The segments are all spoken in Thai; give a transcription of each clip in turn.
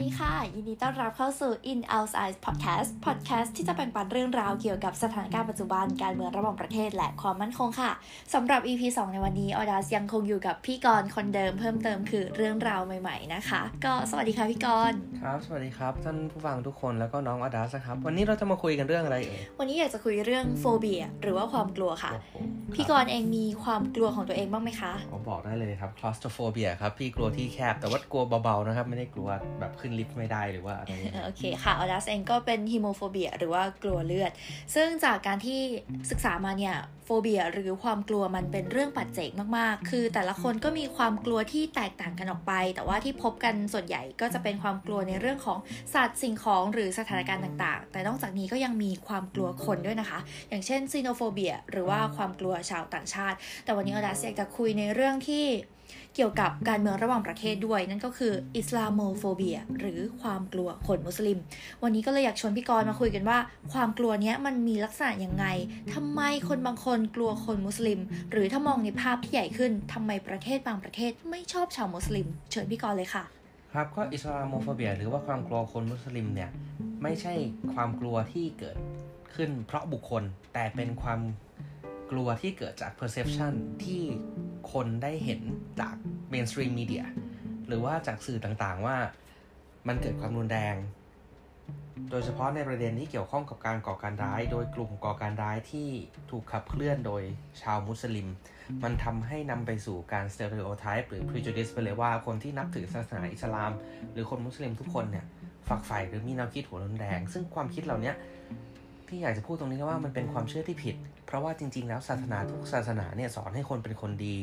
ดีค่ะ ยินดีต้อนรับเข้าสู่ In Outside Podcast Podcast ที่จะแบ่งปันเรื่องราวเกี่ยวกับสถานการณ์ปัจจุบันการเมืองระหว่างประเทศและความมั่นคงค่ะสำหรับ EP 2 ในวันนี้ออดัสยังคงอยู่กับพี่กรณ์คนเดิมเพิ่มเติมคือเรื่องราวใหม่ ๆ นะคะ ก็สวัสดีค่ะพี่กรณ์ครับ สวัสดีครับ ท่านผู้ฟังทุกคนแล้วก็น้องอดัสครับ วันนี้เราจะมาคุยกันเรื่องอะไรเอ่ยวันนี้อยากจะคุยเรื่องโฟเบียหรือว่าความกลัวค่ะโอ้โหพี่กรณ์เองมีความกลัวของตัวเองบ้างไหมคะผมบอกได้เลยครับ claustrophobia ครับพี่กลัวที่แคบแต่ว่ากลัวเบาๆนะครับไม่ได้กลัวแบบขึ้นลิฟต์ไม่ได้หรือว่าอะไรอย่างเงี้ยโอเคค่ะออดัสเองก็เป็น hemophobia หรือว่ากลัวเลือด ซึ่งจากการที่ศึกษามาเนี่ย phobia หรือความกลัวมันเป็นเรื่องปัจเจกมากๆ คือแต่ละคนก็มีความกลัวที่แตกต่างกันออกไป แต่ว่าที่พบกันส่วนใหญ่ก็จะเป็นความกลัวในเรื่องของสัตว์สิ่งของหรือสถานการณ์ต่างๆ แต่นอกจากนี้ก็ยังมีความกลัวคนด้วยนะคะ อย่างเช่น xenophobia หรือว่าความกลัวชาวต่างชาติ แต่วันนี้ออดัสอยากจะคุยในเรื่องที่ เกี่ยวกับการเมืองระหว่างประเทศด้วย นั่นก็คือ Islamophobia หรือความกลัวคนมุสลิม วันนี้ก็เลยอยากชวนพี่กรณ์มาคุยกันว่า ความกลัวเนี้ยมันมีลักษณะยังไงทำไมคนบางคนกลัวคนมุสลิม หรือถ้ามองในภาพที่ใหญ่ขึ้นทำไมประเทศบางประเทศไม่ชอบชาวมุสลิม เชิญพี่กรณ์เลยค่ะครับก็ Islamophobia หรือว่าความกลัวคนมุสลิมเนี่ยไม่ใช่ความกลัวที่เกิดขึ้นเพราะบุคคลแต่เป็นความกลัวที่เกิดจาก perception ที่ คนได้เห็นจาก mainstream media หรือว่าจากสื่อต่างๆว่ามันเกิดความรุนแรง โดยเฉพาะในประเด็นที่เกี่ยวข้องกับการก่อการร้าย โดยกลุ่มก่อการร้ายที่ถูกขับเคลื่อนโดยชาวมุสลิม มันทำให้นำไปสู่การ stereotype หรือ prejudice ไปเลยว่าคนที่นับถือศาสนาอิสลาม หรือคนมุสลิมทุกคนเนี่ยฝักใฝ่หรือมีแนวคิดหัวรุนแรง ซึ่งความคิดเหล่านี้ พี่อยากจะพูดตรงนี้ว่ามันเป็นความเชื่อที่ผิด เพราะว่าจริง ๆ แล้วศาสนาทุกศาสนาเนี่ยสอนให้คนเป็นคนดี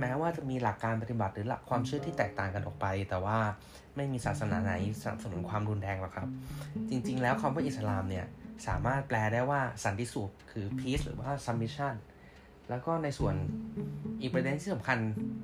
แม้ว่าจะมีหลักการปฏิบัติหรือหลักความเชื่อที่แตกต่างกันออกไป แต่ว่าไม่มีศาสนาไหนสนับสนุนความรุนแรงหรอกครับ จริง ๆ แล้วคำว่าอิสลามเนี่ยสามารถแปลได้ว่าสันติสุขคือ peace หรือว่า submission แล้วก็ในส่วนอีกประเด็นที่สำคัญ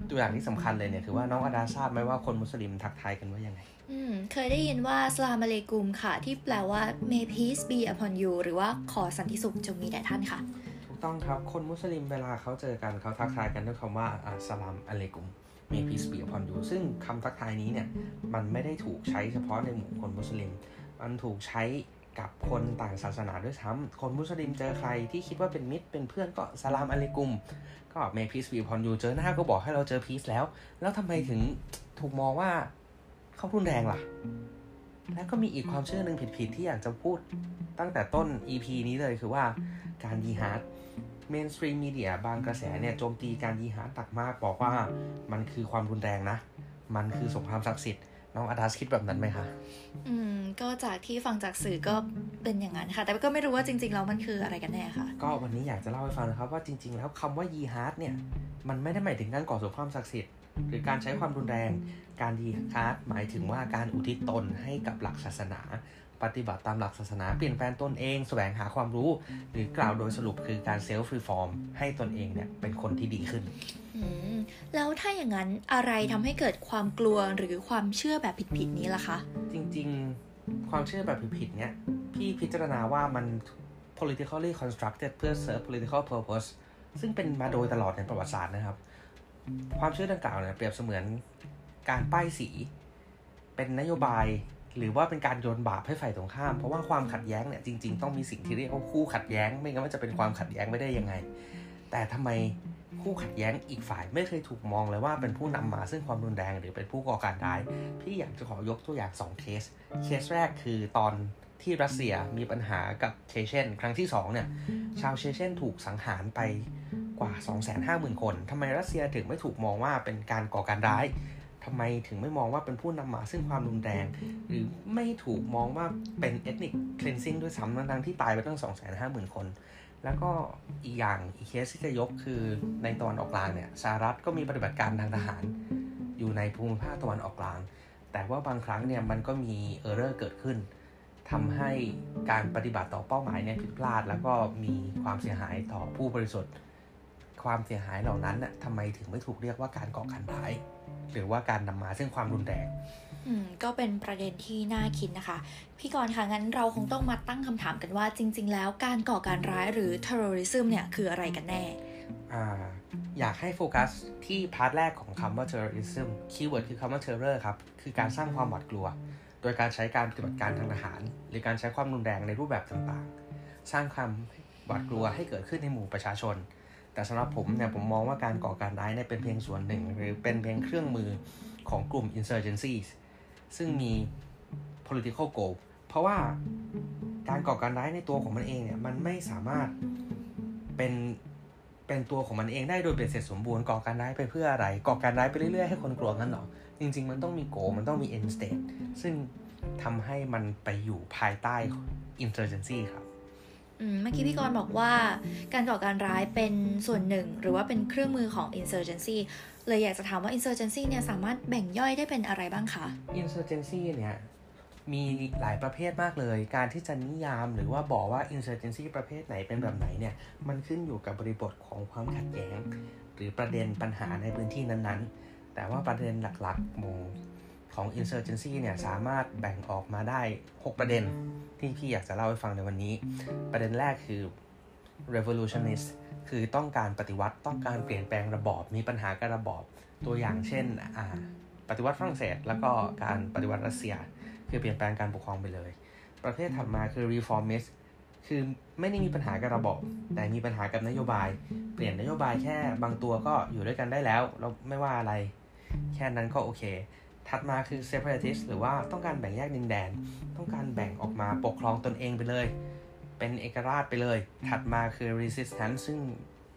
ตัวอย่างที่สำคัญเลยเนี่ยคือว่าน้องอาดาทราบไหมว่าคนมุสลิมทักทายกันว่ายังไง อืมเคยได้ยินว่าสลามอะเลกุมค่ะ ที่แปลว่า may peace be upon you หรือว่าขอสันติสุขจงมีแด่ท่านค่ะ ถูกต้องครับ คนมุสลิมเวลาเขาเจอกันเขาทักทายกันด้วยคำว่าอัสสลามอะลัยกุม may peace be upon you ซึ่งคำทักทายนี้เนี่ย มันไม่ได้ถูกใช้เฉพาะในหมู่คนมุสลิม มันถูกใช้กับคนต่างศาสนาด้วยซ้ำคนมุสลิมเจอใครที่คิดว่าเป็นมิตรเป็นเพื่อนก็สลามอะลัยกุม ก็ may peace be upon you เจอหน้าก็บอกให้เราเจอ peace แล้ว แล้วทำไมถึงถูกมองว่า เขารุนแรงล่ะ แล้วก็มีอีกความเชื่อหนึ่งผิดๆที่อยากจะพูดตั้งแต่ต้น EP นี้เลยคือว่าการยีฮาร์ด mainstream media บางกระแสเนี่ยโจมตีการยีฮาร์ดหนักมากบอกว่ามันคือความรุนแรงนะ มันคือสงครามศักดิ์สิทธิ์ น้องออดัสคิดแบบนั้นไหมคะ อืม ก็จากที่ฟังจากสื่อก็เป็นอย่างนั้นค่ะ แต่ก็ไม่รู้ว่าจริงๆแล้วมันคืออะไรกันแน่ค่ะ ก็วันนี้อยากจะเล่าให้ฟังนะครับว่าจริง ๆ แล้วคำว่ายีฮาร์ดเนี่ย มันไม่ได้หมายถึงการก่อสงครามศักดิ์สิทธิ์หรือการใช้ความรุนแรง การยีฮาร์ดหมายถึงว่าการอุทิศตนให้กับหลักศาสนา ปฏิบัติตามหลักศาสนาเปลี่ยนแปลงตนเองแสวงหาความรู้ หรือกล่าวโดยสรุปคือการ self-reform ให้ตนเองเนี่ยเป็นคนที่ดีขึ้นอืมแล้วถ้าอย่างนั้นอะไรทำให้เกิดความกลัวหรือความเชื่อแบบผิดๆนี้ล่ะคะ จริงๆ ความเชื่อแบบผิดๆเนี่ยพี่พิจารณาว่ามัน politically constructed เพื่อ serve political purpose ซึ่งเป็นมาโดยตลอดในประวัติศาสตร์นะครับ ความเชื่อดังกล่าวเนี่ยเปรียบเสมือนการป้ายสี เป็นนโยบาย หรือว่าเป็นการโยนบาปให้ฝ่ายตรงข้าม เพราะว่าความขัดแย้งเนี่ยจริง ๆ ต้องมีสิ่งที่เรียกว่าคู่ขัดแย้ง ไม่งั้นมันจะเป็นความขัดแย้งไม่ได้ยังไง แต่ทำไมคู่ขัดแย้งอีกฝ่ายไม่เคยถูกมองเลยว่าเป็นผู้นำมาซึ่งความรุนแรงหรือเป็นผู้ก่อการร้าย พี่อยากจะขอยกตัวอย่าง 2 เคส เคสแรกคือตอนที่รัสเซียมีปัญหากับเชเชนครั้งที่2เนี่ยชาวเชเชนถูกสังหารไปกว่า 250,000 คนทำไมรัสเซียถึงไม่ถูกมองว่าเป็นการก่อการร้าย ทำไมถึงไม่มองว่าเป็นผู้นำมาซึ่งความรุนแรง หรือไม่ถูกมองว่าเป็น ethnic cleansing ด้วยซ้ำทั้งๆที่ตายไปตั้ง250,000คน แล้วก็อีกอย่างอีกเคสที่จะยกคือในตะวันออกกลางเนี่ยสหรัฐก็มีปฏิบัติการทางทหาร อยู่ในภูมิภาคตะวันออกกลาง แต่ว่าบางครั้งเนี่ยมันก็มีเออร์เรอร์เกิดขึ้นทำให้การปฏิบัติต่อเป้าหมายเนี่ยผิดพลาด แล้วก็มีความเสียหายต่อผู้บริสุทธิ์ ความเสียหายเหล่านั้นน่ะทำไมถึงไม่ถูกเรียกว่าการก่อการร้าย หรือว่าการนำมาซึ่งความรุนแรงอืมก็เป็นประเด็นที่น่าคิดนะคะ พี่กรณ์ค่ะงั้นเราคงต้องมาตั้งคำถามกันว่าจริง ๆ แล้วการก่อการร้ายหรือ terrorism เนี่ยคืออะไรกันแน่อ่าอยากให้โฟกัสที่ part แรกของคำว่า terrorism keyword คือคำว่า terror ครับ คือการสร้างความหวาดกลัว โดยการใช้การปฏิบัติการทางทหาร หรือการใช้ความรุนแรงในรูปแบบต่างๆ สร้างความหวาดกลัวให้เกิดขึ้นในหมู่ประชาชน แต่สำหรับผมเนี่ยผมมองว่าการก่อการร้ายเนี่ยเป็นเพียงส่วนหนึ่ง หรือเป็นเพียงเครื่องมือของกลุ่ม insurgencies ซึ่งมี political goal เพราะว่าการก่อการร้ายในตัวของมันเองเนี่ยมันไม่สามารถเป็นเป็นตัวของมันเองได้โดยเป็นเสร็จสมบูรณ์ก่อการร้ายไปเพื่ออะไรก่อการร้ายไปเรื่อยๆให้คนกลัวงั้นหรอจริง ๆ มันต้องมีโกมันต้องมี end state ซึ่งทำให้มันไปอยู่ภายใต้ insurgency ครับ เมื่อกี้พี่กรณ์บอกว่าการก่อการร้ายเป็นส่วนหนึ่ง หรือว่าเป็นเครื่องมือของ insurgency เลยอยากจะถามว่า insurgency เนี่ยสามารถแบ่งย่อยได้เป็นอะไรบ้างคะ insurgency เนี่ยมีหลายประเภทมากเลย การที่จะนิยามหรือว่าบอกว่า insurgency ประเภทไหนเป็นแบบไหนเนี่ยมันขึ้นอยู่กับบริบทของความขัดแย้ง หรือประเด็นปัญหาในพื้นที่นั้นๆ แต่ว่าประเด็นหลักๆมง ของ insurgency เนี่ยสามารถแบ่งออกมาได้ 6 ประเด็นที่พี่อยากจะเล่าให้ฟังในวันนี้ ประเด็นแรกคือ revolutionist คือต้องการปฏิวัติต้องการเปลี่ยนแปลงระบอบ มีปัญหากับระบอบตัวอย่างเช่นปฏิวัติฝรั่งเศส แล้วก็การปฏิวัติรัสเซีย คือเปลี่ยนแปลงการปกครองไปเลย ประเภทถัดมาคือ reformist คือไม่ได้มีปัญหากับระบอบแต่มีปัญหากับนโยบาย เปลี่ยนนโยบายแค่บางตัวก็อยู่ด้วยกันได้แล้ว เราไม่ว่าอะไร แค่นั้นก็โอเค ถัดมาคือ separatist หรือว่าต้องการแบ่งแยกดินแดน ต้องการแบ่งออกมาปกครองตนเองไปเลย เป็นเอกราชไปเลย ถัดมาคือ resistance ซึ่ง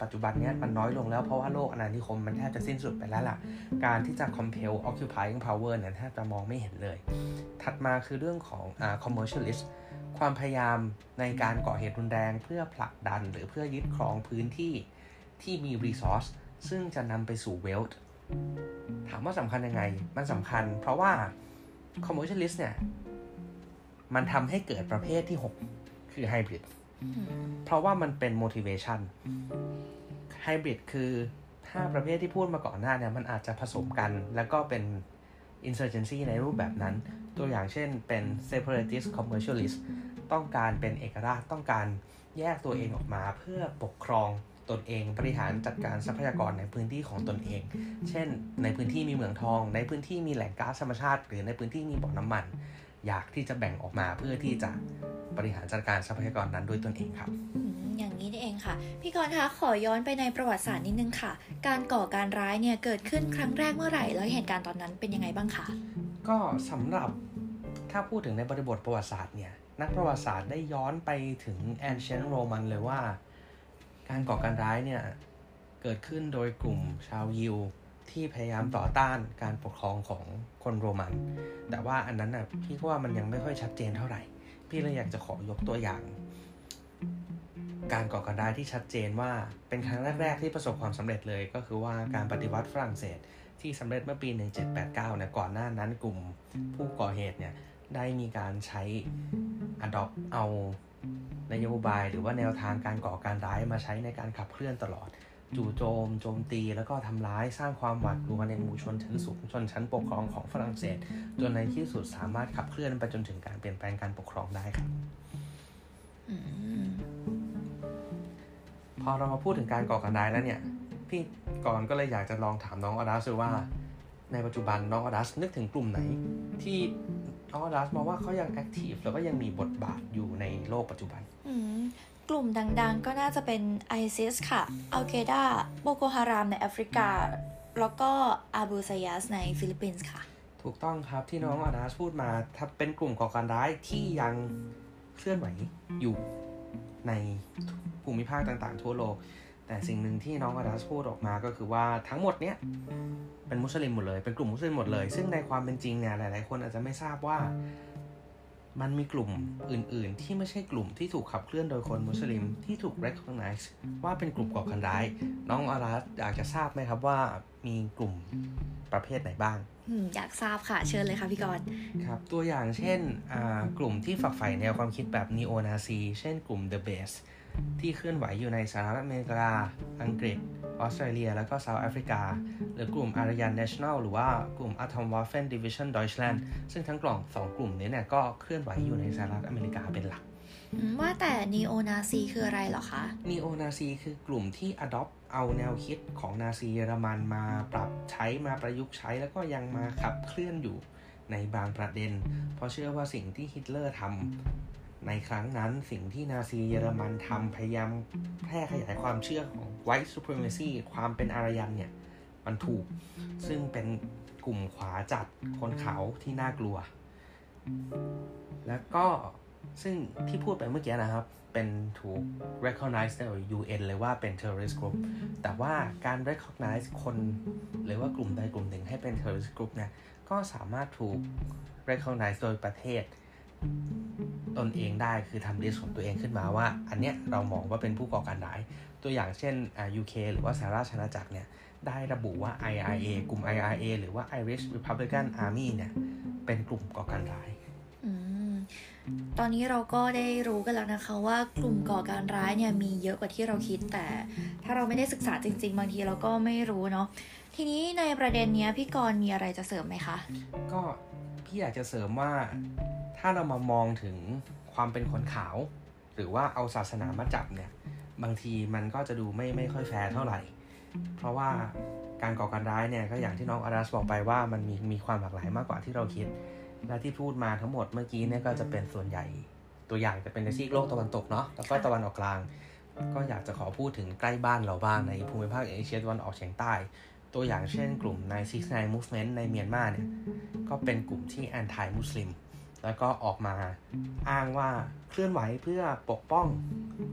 ปัจจุบันนี้มันน้อยลงแล้วเพราะว่าโลกอนานิคมมันแทบจะสิ้นสุดไปแล้วล่ะ การที่จะ compel occupying power เนี่ยแทบจะมองไม่เห็นเลย ถัดมาคือเรื่องของอ commercialist ความพยายามในการก่อเหตุรุนแรงเพื่อผลักดันหรือเพื่อยึดครองพื้นที่ที่มี resource ซึ่งจะนำไปสู่ wealth ถามว่าสำคัญยังไง มันสำคัญเพราะว่า commercialist เนี่ย มันทำให้เกิดประเภทที่ 6 คือ hybrid เพราะว่ามันเป็น motivation ไฮบริดคือถ้าประเภทที่พูดมาก่อนหน้าเนี่ย มันอาจจะผสมกันแล้วก็เป็น insurgency ในรูปแบบนั้น ตัวอย่างเช่นเป็น separatist commercialist ต้องการเป็นเอกราชต้องการแยกตัวเองออกมาเพื่อปกครอง ตนเองบริหารจัดการทรัพยากรในพื้นที่ของตนเอง เช่น ในพื้นที่มีเหมืองทอง ในพื้นที่มีแหล่งก๊าซธรรมชาติ หรือในพื้นที่มีบ่อน้ำมัน อยากที่จะแบ่งออกมาเพื่อที่จะบริหารจัดการทรัพยากรนั้นด้วยตนเองครับอย่างนี้นี่เองค่ะ พี่กรณ์คะขอย้อนไปในประวัติศาสตร์นิดนึงค่ะ การก่อการร้ายเนี่ยเกิดขึ้นครั้งแรกเมื่อไหร่ แล้วเหตุการณ์ตอนนั้นเป็นยังไงบ้างคะก็สำหรับถ้าพูดถึงในบริบทประวัติศาสตร์เนี่ยนักประวัติศาสตร์ได้ย้อนไปถึง ancient Roman เลยว่า การก่อการร้ายเนี่ยเกิดขึ้นโดยกลุ่มชาวยิวที่พยายามต่อต้านการปกครองของคนโรมัน แต่ว่าอันนั้นน่ะพี่ว่ามันยังไม่ค่อยชัดเจนเท่าไหร่ พี่เลยอยากจะขอยกตัวอย่าง การก่อการร้ายที่ชัดเจนว่าเป็นครั้งแรก ๆ ที่ประสบความสำเร็จเลย ก็คือว่าการปฏิวัติฝรั่งเศสที่สำเร็จเมื่อปี 1789เนี่ยก่อนหน้านั้นกลุ่มผู้ก่อเหตุเนี่ยได้มีการใช้ adopt เอา นโยบายหรือว่าแนวทางการก่อการร้ายมาใช้ในการขับเคลื่อนตลอด จู่โจม โจมตี แล้วก็ทำร้ายสร้างความหวาดกลัวในหมู่ชนชั้นสูงชนชั้นปกครองของฝรั่งเศส จนในที่สุดสามารถขับเคลื่อนไปจนถึงการเปลี่ยนแปลงการปกครองได้ครับพอเรามาพูดถึงการก่อการร้ายแล้วเนี่ยพี่กรณ์ก็เลยอยากจะลองถามน้องออดัสว่า ในปัจจุบันน้องออดัสนึกถึงกลุ่มไหน ที่น้ องออดัสมองว่าเขายัง active แล้วก็ยังมีบทบาทอยู่ในโลกปัจจุบันกลุ่มดังๆก็น่าจะเป็น ISIS ค่ะ อัลกออิดะห์ โบโกฮารามในแอฟริกา แล้วก็อาบูซายาฟในฟิลิปปินส์ค่ะ ถูกต้องครับที่น้องออดัสพูดมาถ้าเป็นกลุ่มก่อการร้ายที่ยังเคลื่อนไหวอยู่ในภูมิภาคต่างๆ ทั่วโลก แต่สิ่งหนึ่งที่น้องอาดัสพูดออกมาก็คือว่าทั้งหมดเนี้ยเป็นมุสลิมหมดเลย เป็นกลุ่มมุสลิมหมดเลย ซึ่งในความเป็นจริงเนี่ยหลาย ๆ คนอาจจะไม่ทราบว่ามันมีกลุ่มอื่น ๆ ที่ไม่ใช่กลุ่มที่ถูกขับเคลื่อนโดยคนมุสลิมที่ถูก recognize ว่าเป็นกลุ่มก่อการร้าย น้องอารัสอยากจะทราบไหมครับว่ามีกลุ่มประเภทไหนบ้างอยากทราบค่ะ เชิญเลยค่ะพี่กรณ์ครับตัวอย่างเช่นกลุ่มที่ฝักใฝ่แนวความคิดแบบนีโอนาซี เช่นกลุ่ม The Base ที่เคลื่อนไหวอยู่ในสหรัฐอเมริกา อังกฤษ ออสเตรเลีย แล้วก็ South Africa หรือกลุ่ม Aryan Nations หรือว่ากลุ่ม Atomwaffen Division Deutschland ซึ่งทั้งกล่องสองกลุ่มนี้เนี่ยก็เคลื่อนไหวอยู่ในสหรัฐอเมริกาเป็นหลักว่าแต่นีโอนาซีคืออะไรเหรอคะนีโอนาซีคือกลุ่มที่ adopt เอาแนวคิดของนาซีเยอรมันมาปรับใช้มาประยุกต์ใช้แล้วก็ยังมาขับเคลื่อนอยู่ในบางประเด็น เพราะเชื่อว่าสิ่งที่ฮิตเลอร์ทำ ในครั้งนั้นสิ่งที่นาซีเยอรมันทำพยายามแพร่ขยายความเชื่อของ white supremacy ความเป็นอารยันเนี่ย มันถูก ซึ่งเป็นกลุ่มขวาจัดคนเขาที่น่ากลัว แล้วก็ซึ่งที่พูดไปเมื่อกี้นะครับ เป็นถูก recognize โดย UN เลยว่าเป็น terrorist group แต่ว่าการ recognize คนหรือว่ากลุ่มใดกลุ่มหนึ่งให้เป็น terrorist group เนี่ย ก็สามารถถูก recognize โดยประเทศ ตนเองได้คือทำลิสต์ของตัวเองขึ้นมาว่า อันเนี้ยเรามองว่าเป็นผู้ก่อการร้าย ตัวอย่างเช่นอ่า UK หรือว่าสหราชอาณาจักรเนี่ยได้ระบุว่า IRA กลุ่ม IRA หรือว่า Irish Republican Army เนี่ยเป็นกลุ่มก่อการร้ายอืมตอนนี้เราก็ได้รู้กันแล้วนะคะว่ากลุ่มก่อการร้ายเนี่ยมีเยอะกว่าที่เราคิดแต่ ถ้าเราไม่ได้ศึกษาจริง ๆ บางทีเราก็ไม่รู้เนาะทีนี้ในประเด็นเนี้ยพี่กรณ์มีอะไรจะเสริมไหมคะ ก็พี่อยากจะเสริมว่า ถ้าเรามามองถึงความเป็นคนขาว หรือว่าเอาศาสนามาจับเนี่ย บางทีมันก็จะดูไม่ไม่ค่อยแฟร์เท่าไหร่ เพราะว่าการก่อการร้ายเนี่ยก็อย่างที่น้องอารัสบอกไปว่ามันมีมีความหลากหลายมากกว่าที่เราคิด และที่พูดมาทั้งหมดเมื่อกี้เนี่ยก็จะเป็นส่วนใหญ่ตัวอย่างจะเป็นในซีกโลกตะวันตกเนาะแล้วก็ตะวันออกกลาง ก็อยากจะขอพูดถึงใกล้บ้านเราบ้างในภูมิภาคเอเชียตะวันออกเฉียงใต้ ตัวอย่างเช่นกลุ่ม969 Movement ในเมียนมาเนี่ยก็เป็นกลุ่มที่ anti มุสลิม แล้วก็ออกมาอ้างว่าเคลื่อนไหวเพื่อปกป้อง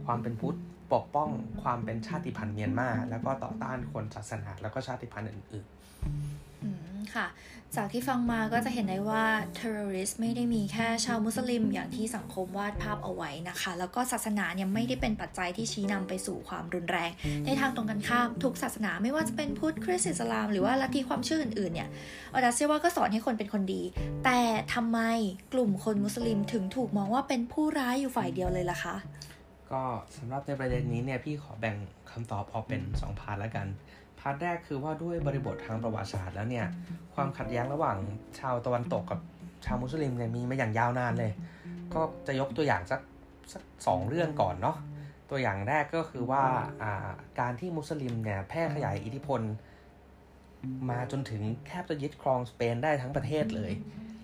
ความเป็นพุทธ ปกป้องความเป็นชาติพันธุ์เมียนมาแล้วก็ต่อต้านคนศาสนาแล้วก็ชาติพันธุ์อื่นอืมค่ะ จากที่ฟังมาก็จะเห็นได้ว่า terrorist ไม่ได้มีแค่ชาวมุสลิมอย่างที่สังคมวาดภาพเอาไว้นะคะ แล้วก็ศาสนาเนี่ยไม่ได้เป็นปัจจัยที่ชี้นำไปสู่ความรุนแรง ในทางตรงกันข้ามทุกศาสนาไม่ว่าจะเป็นพุทธคริสต์อิสลาม หรือว่าลัทธิความเชื่ออื่นๆเนี่ยอาดาเชื่อว่าก็สอนให้คนเป็นคนดี แต่ทำไมกลุ่มคนมุสลิมถึงถูกมองว่าเป็นผู้ร้ายอยู่ฝ่ายเดียวเลยล่ะคะๆ ก็สำหรับในประเด็นนี้เนี่ยพี่ขอแบ่งคำตอบออกเป็น 2 part แล้วกัน part แรกคือว่าด้วยบริบททางประวัติศาสตร์แล้วเนี่ยความขัดแย้งระหว่างชาวตะวันตกกับชาวมุสลิมเนี่ยมีมาอย่างยาวนานเลย ก็จะยกตัวอย่างสักสักสองเรื่องก่อนเนาะตัวอย่างแรกก็คือว่าการที่มุสลิมเนี่ยแพร่ขยายอิทธิพล มาจนถึงแทบจะยึดครองสเปนได้ทั้งประเทศเลย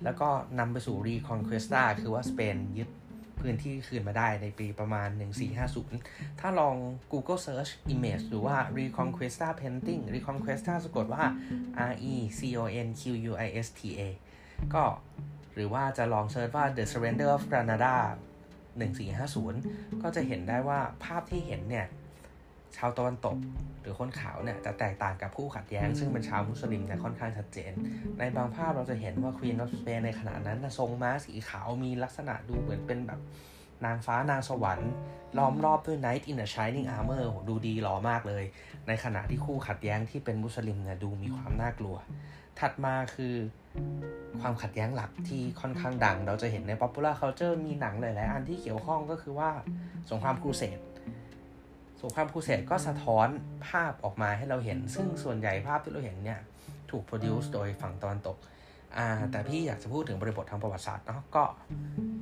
แล้วก็นำไปสู่ Reconquista คือว่าสเปนยึด พื้นที่คืนมาได้ในปีประมาณ 1450 ถ้าลอง Google Search Image หรือว่า Reconquista Painting Reconquista สะกดว่า R E C O N Q U I S T A ก็หรือว่าจะลองเซิร์ชว่า The Surrender of Granada 1450 ก็จะเห็นได้ว่าภาพที่เห็นเนี่ย ชาวตะวันตกหรือคนขาวเนี่ยจะแตกต่างกับผู้ขัดแย้ง ซึ่งเป็นชาวมุสลิมเนี่ยค่อนข้างชัดเจน ในบางภาพเราจะเห็นว่า Queen of Spain ในขณะนั้นนะทรงม้าสีขาวมีลักษณะดูเหมือนเป็นแบบนางฟ้านางสวรรค์ล้อมรอบด้วย Knight in a Shining Armor โหดูดีหล่อมากเลย ในขณะที่คู่ขัดแย้งที่เป็นมุสลิมเนี่ยดูมีความน่ากลัว ถัดมาคือความขัดแย้งหลักที่ค่อนข้างดัง เราจะเห็นใน popular culture มีหนังหลาย ๆ อันที่เกี่ยวข้องก็คือว่าสงครามครูเสด สงครามครูเสดก็สะท้อนภาพออกมาให้เราเห็น ซึ่งส่วนใหญ่ภาพที่เราเห็นเนี่ยถูกโปรดิวซ์โดยฝั่งตะวันตกอ่าแต่พี่อยากจะพูดถึงบริบททางประวัติศาสตร์เนาะก็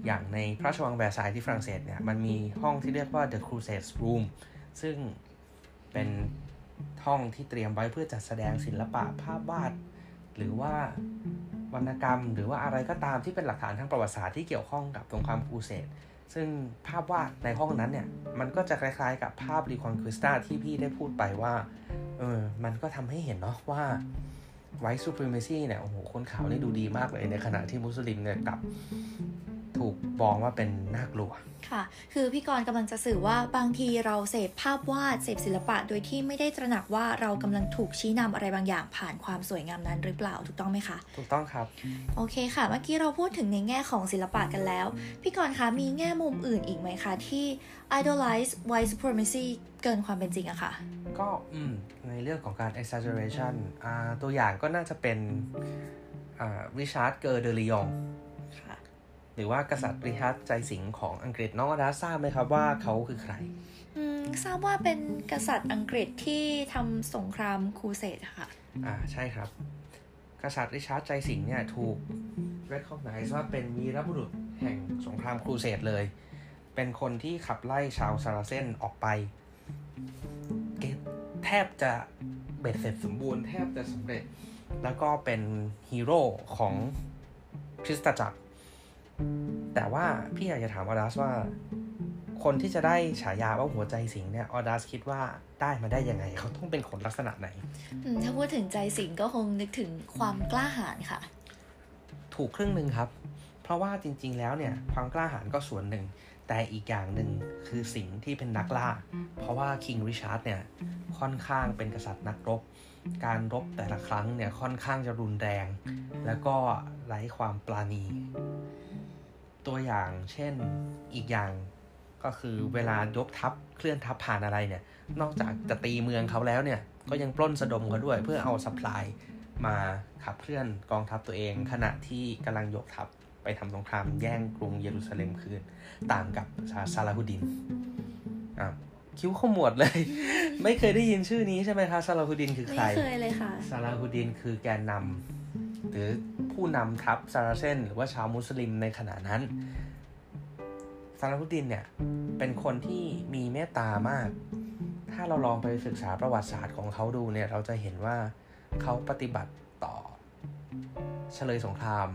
อย่างในพระราชวังแวร์ซายน์ที่ฝรั่งเศสเนี่ยมันมีห้องที่เรียกว่า the Crusades Room ซึ่งเป็นห้องที่เตรียมไว้เพื่อจัดแสดงศิลปะภาพวาด หรือว่าวรรณกรรม หรือว่าอะไรก็ตามที่เป็นหลักฐานทางประวัติศาสตร์ที่เกี่ยวข้องกับสงครามครูเสด ซึ่งภาพวาดในห้องนั้นเนี่ย มันก็จะคล้ายๆ กับภาพรีคอนคริสตาที่พี่ได้พูดไปว่า เออ มันก็ทำให้เห็นเนาะว่า white supremacy เนี่ย โอ้โห คนขาวนี่ดูดีมากเลย ในขณะที่มุสลิมเนี่ยกลับ ถูกมองว่าเป็นน่ากลัวค่ะ คือพี่กรณ์กำลังจะสื่อว่าบางทีเราเสพภาพวาดเสพศิลปะ โดยที่ไม่ได้ตระหนักว่าเรากำลังถูกชี้นำอะไรบางอย่างผ่านความสวยงามนั้นหรือเปล่าถูกต้องไหมคะ ถูกต้องครับ โอเคค่ะ เมื่อกี้เราพูดถึงในแง่ของศิลปะกันแล้ว พี่กรณ์คะมีแง่มุมอื่นอีกไหมคะที่ idolize white supremacy เกินความเป็นจริงอะค่ะ ก็อืมในเรื่องของการ exaggeration อ่าตัวอย่างก็น่าจะเป็นอ่า Richard Cœur de Lion ค่ะ หรือว่ากษัตริย์ริชาร์ดใจสิงห์ของอังกฤษน้องอาดาทราบไหมครับว่าเขาคือใครอืมทราบว่าเป็นกษัตริย์อังกฤษที่ทำสงครามครูเสดค่ะ อ่าใช่ครับ กษัตริย์ริชาร์ดใจสิงห์เนี่ยถูก recognize ว่าเป็นวีรบุรุษแห่งสงครามครูเสดเลย เป็นคนที่ขับไล่ชาวซาราเซนออกไปเกแทบจะเบ็ดเสร็จสมบูรณ์แทบจะสำเร็จ แล้วก็เป็นฮีโร่ของคริสตจักร แต่ว่าพี่อยากจะถามออดัสว่า คนที่จะได้ฉายาว่าหัวใจสิงเนี่ยออดัสคิดว่าได้มาได้ยังไง เขาต้องเป็นคนลักษณะไหนถ้าพูดถึงใจสิงก็คงนึกถึงความกล้าหาญค่ะ ถูกครึ่งหนึ่งครับ เพราะว่าจริง ๆ แล้วเนี่ยความกล้าหาญก็ส่วนหนึ่ง แต่อีกอย่างหนึ่งคือสิ่งที่เป็นนักล่า เพราะว่าคิงริชาร์ดเนี่ยค่อนข้างเป็นกษัตริย์นักรบ การรบแต่ละครั้งเนี่ยค่อนข้างจะรุนแรง แล้วก็ไร้ความปราณี ตัวอย่างเช่นอีกอย่างก็คือเวลายกทัพเคลื่อนทัพผ่านอะไรเนี่ย นอกจากจะตีเมืองเขาแล้วเนี่ย ก็ยังปล้นสะดมเขาด้วยเพื่อเอาสป라이มาขับเคลื่อนกองทัพตัวเอง ขณะที่กำลังยกทัพไปทำสงครามแย่งกรุงเยรูซาเล็มคืน ต่างกับซาลาฮุดินอะคิ้วขมวดเลย ไม่เคยได้ยินชื่อนี้ใช่ไหมคะซาลาฮุดินคือใครไม่เคยเลยค่ะซาลาฮุดินคือแกนนำ หรือผู้นำทัพซาราเซนหรือว่าชาวมุสลิมในขณะนั้นซาลาฮุดินเนี่ยเป็นคนที่มีเมตตามาก ถ้าเราลองไปศึกษาประวัติศาสตร์ของเขาดูเนี่ยเราจะเห็นว่าเขาปฏิบัติต่อเฉลยสงคราม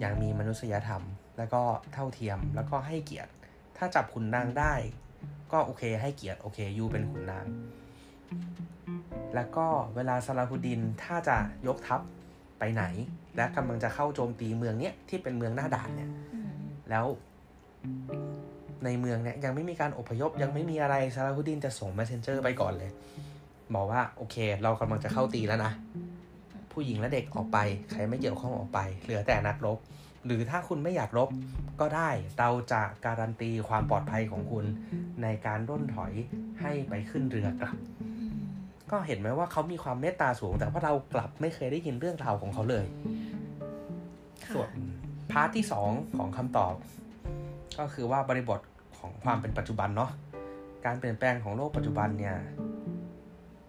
อย่างมีมนุษยธรรม แล้วก็เท่าเทียมแล้วก็ให้เกียรติ ถ้าจับขุนนางได้ ก็โอเคให้เกียรติโอเคยูเป็นขุนนาง แล้วก็เวลาซาลาฮุดินถ้าจะยกทัพ ไปไหน และกำลังจะเข้าโจมตีเมืองเนี้ยที่เป็นเมืองหน้าด่านเนี่ยแล้วในเมืองเนี่ยยังไม่มีการอพยพยังไม่มีอะไรซาลาฮุดินจะส่ง messenger ไปก่อนเลยบอกว่าโอเค เรากำลังจะเข้าตีแล้วนะผู้หญิงและเด็กออกไป ใครไม่เกี่ยวข้องออกไป เหลือแต่นักรบ หรือถ้าคุณไม่อยากรบก็ได้เราจะการันตีความปลอดภัยของคุณ ในการร่นถอยให้ไปขึ้นเรือกลับ ก็เห็นไหมว่าเขามีความเมตตาสูง แต่ว่าเรากลับไม่เคยได้ยินเรื่องราวของเขาเลย ส่วนพาร์ทที่สองของคำตอบ ก็คือว่าบริบทของความเป็นปัจจุบันเนาะการเปลี่ยนแปลงของโลกปัจจุบันเนี่ย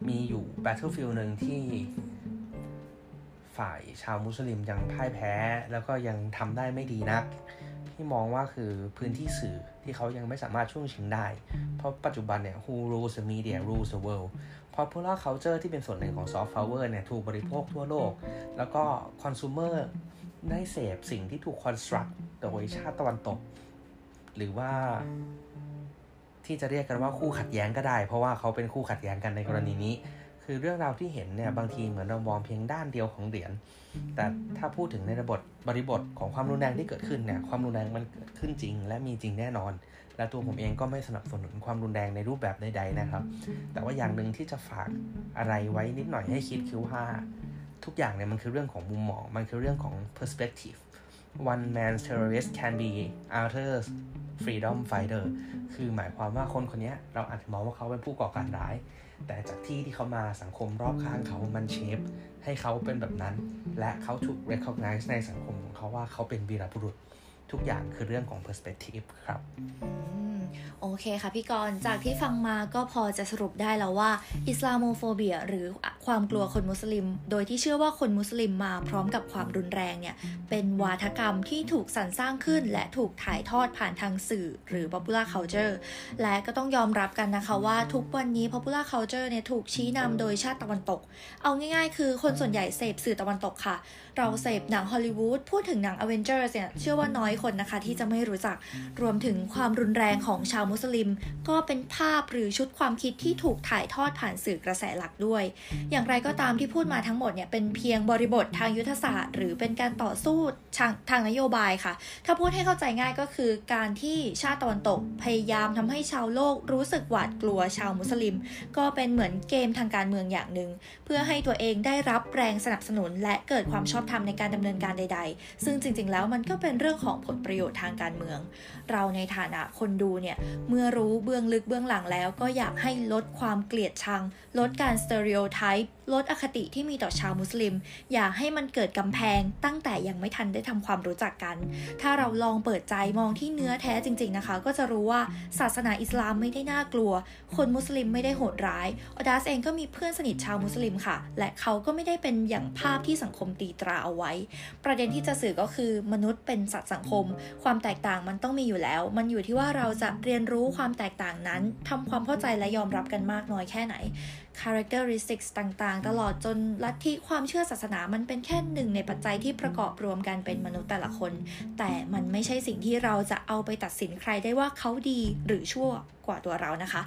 มีอยู่ Battlefield หนึ่งที่ฝ่ายชาวมุสลิมยังพ่ายแพ้ แล้วก็ยังทำได้ไม่ดีนัก ที่มองว่าคือพื้นที่สื่อ ที่เขายังไม่สามารถช่วงชิงได้ เพราะปัจจุบันเนี่ย who rules the media rules the world popular culture ที่เป็นส่วนหนึ่งของ soft power เนี่ยถูกบริโภคทั่วโลก แล้วก็ consumer ได้เสพสิ่งที่ถูก construct โดยชาติตะวันตก หรือว่าที่จะเรียกกันว่าคู่ขัดแย้งก็ได้ เพราะว่าเขาเป็นคู่ขัดแย้งกันในกรณีนี้ คือเรื่องราวที่เห็นเนี่ยบางทีเหมือนเรามองเพียงด้านเดียวของเหรียญ แต่ถ้าพูดถึงในระบบบริบทของความรุนแรงที่เกิดขึ้นเนี่ยความรุนแรงมันเกิดขึ้นจริง และมีจริงแน่นอน และตัวผมเองก็ไม่สนับสนุนความรุนแรงในรูปแบบใดๆนะครับ แต่ว่าอย่างหนึ่งที่จะฝากอะไรไว้นิดหน่อยให้คิดคือว่าทุกอย่างเนี่ยมันคือเรื่องของมุมมอง มันคือเรื่องของ perspective one man terrorist can be others freedom fighter คือหมายความว่าคนคนนี้เราอาจจะมองว่าเขาเป็นผู้ก่อการร้าย แต่จากที่ที่เขามาสังคมรอบข้างเขามันเชฟให้เขาเป็นแบบนั้น และเขาถูก recognize ในสังคมของเขาว่าเขาเป็นวีรบุรุษ ทุกอย่างคือเรื่องของ perspective ครับ โอเคค่ะพี่กรณ์จากที่ฟังมาก็พอจะสรุปได้แล้วว่า อิสลามโมโฟเบีย หรือความกลัวคนมุสลิม โดยที่เชื่อว่าคนมุสลิมมาพร้อมกับความรุนแรงเนี่ย เป็นวาทกรรมที่ถูกสรรสร้างขึ้น และถูกถ่ายทอดผ่านทางสื่อ หรือ popular culture และก็ต้องยอมรับกันนะคะว่าทุกวันนี้ popular culture เนี่ยถูกชี้นำโดยชาติตะวันตก เอาง่ายๆ คือคนส่วนใหญ่เสพสื่อตะวันตกค่ะ เราเสพหนังฮอลลีวูดพูดถึงหนัง Avengers เนี่ยเชื่อว่าน้อยคนนะคะที่จะไม่รู้จักรวมถึงความรุนแรงของชาวมุสลิม ก็เป็นภาพหรือชุดความคิดที่ถูกถ่ายทอดผ่านสื่อกระแสหลักด้วย อย่างไรก็ตามที่พูดมาทั้งหมดเนี่ยเป็นเพียงบริบททางยุทธศาสตร์ หรือเป็นการต่อสู้ทางทางนโยบายค่ะ ถ้าพูดให้เข้าใจง่ายก็คือการที่ชาติตะวันตกพยายามทำให้ชาวโลกรู้สึกหวาดกลัวชาวมุสลิม ก็เป็นเหมือนเกมทางการเมืองอย่างหนึ่งเพื่อให้ตัวเองได้รับแรงสนับสนุน และเกิดความชอบธรรมในการดำเนินการใด ๆ ซึ่งจริง ๆ แล้วมันก็เป็นเรื่องของผลประโยชน์ทางการเมือง เราในฐานะคนดูเนี่ย เมื่อรู้เบื้องลึกเบื้องหลังแล้วก็อยากให้ลดความเกลียดชัง ลดการสเตอริโอไทป์ลดอคติที่มีต่อชาวมุสลิม อย่าให้มันเกิดกำแพงตั้งแต่ยังไม่ทันได้ทำความรู้จักกัน ถ้าเราลองเปิดใจมองที่เนื้อแท้จริง ๆนะคะ ก็จะรู้ว่าศาสนาอิสลามไม่ได้น่ากลัว คนมุสลิมไม่ได้โหดร้ายอดัสเองก็มีเพื่อนสนิทชาวมุสลิมค่ะ และเขาก็ไม่ได้เป็นอย่างภาพที่สังคมตีตราเอาไว้ ประเด็นที่จะสื่อก็คือมนุษย์เป็นสัตว์สังคม ความแตกต่างมันต้องมีอยู่แล้ว มันอยู่ที่ว่าเราจะเรียนรู้ความแตกต่างนั้นทำความเข้าใจและยอมรับกันมากน้อยแค่ไหน characteristics ต่างๆ ตลอดจนลัทธิความเชื่อศาสนามันเป็นแค่หนึ่งในปัจจัยที่ประกอบรวมกันเป็นมนุษย์แต่ละคน แต่มันไม่ใช่สิ่งที่เราจะเอาไปตัดสินใครได้ว่าเขาดีหรือชั่วกว่าตัวเรานะคะ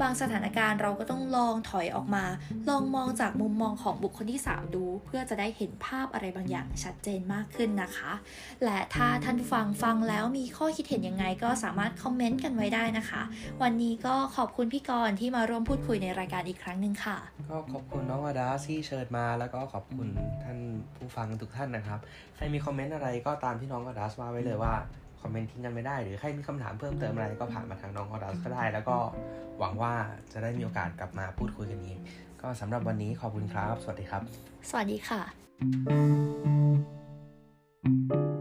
บางสถานการณ์เราก็ต้องลองถอยออกมา ลองมองจากมุมมองของบุคคลที่ 3 ดู เพื่อจะได้เห็นภาพอะไรบางอย่างชัดเจนมากขึ้นนะคะ และถ้าท่านฟังฟังแล้วมีข้อคิดเห็นยังไงก็สามารถคอมเมนต์กันไว้ได้นะคะ วันนี้ก็ขอบคุณพี่กรณ์ที่มาร่วมพูดคุยในรายการอีกครั้งหนึ่งค่ะ ก็ขอบคุณน้องอาดาที่เชิญมา แล้วก็ขอบคุณท่านผู้ฟังทุกท่านนะครับ ใครมีคอมเมนต์อะไรก็ตามที่น้องอาดาสว่าไว้เลยว่า คอมเมนต์ทิ้งกันไม่ได้ หรือใครมีคำถามเพิ่มเติมอะไรก็ผ่านมาทางน้องอาดาสก็ได้ แล้วก็หวังว่าจะได้มีโอกาสกลับมาพูดคุยกันอีกก็สำหรับวันนี้ขอบคุณครับ สวัสดีครับ สวัสดีค่ะ thank you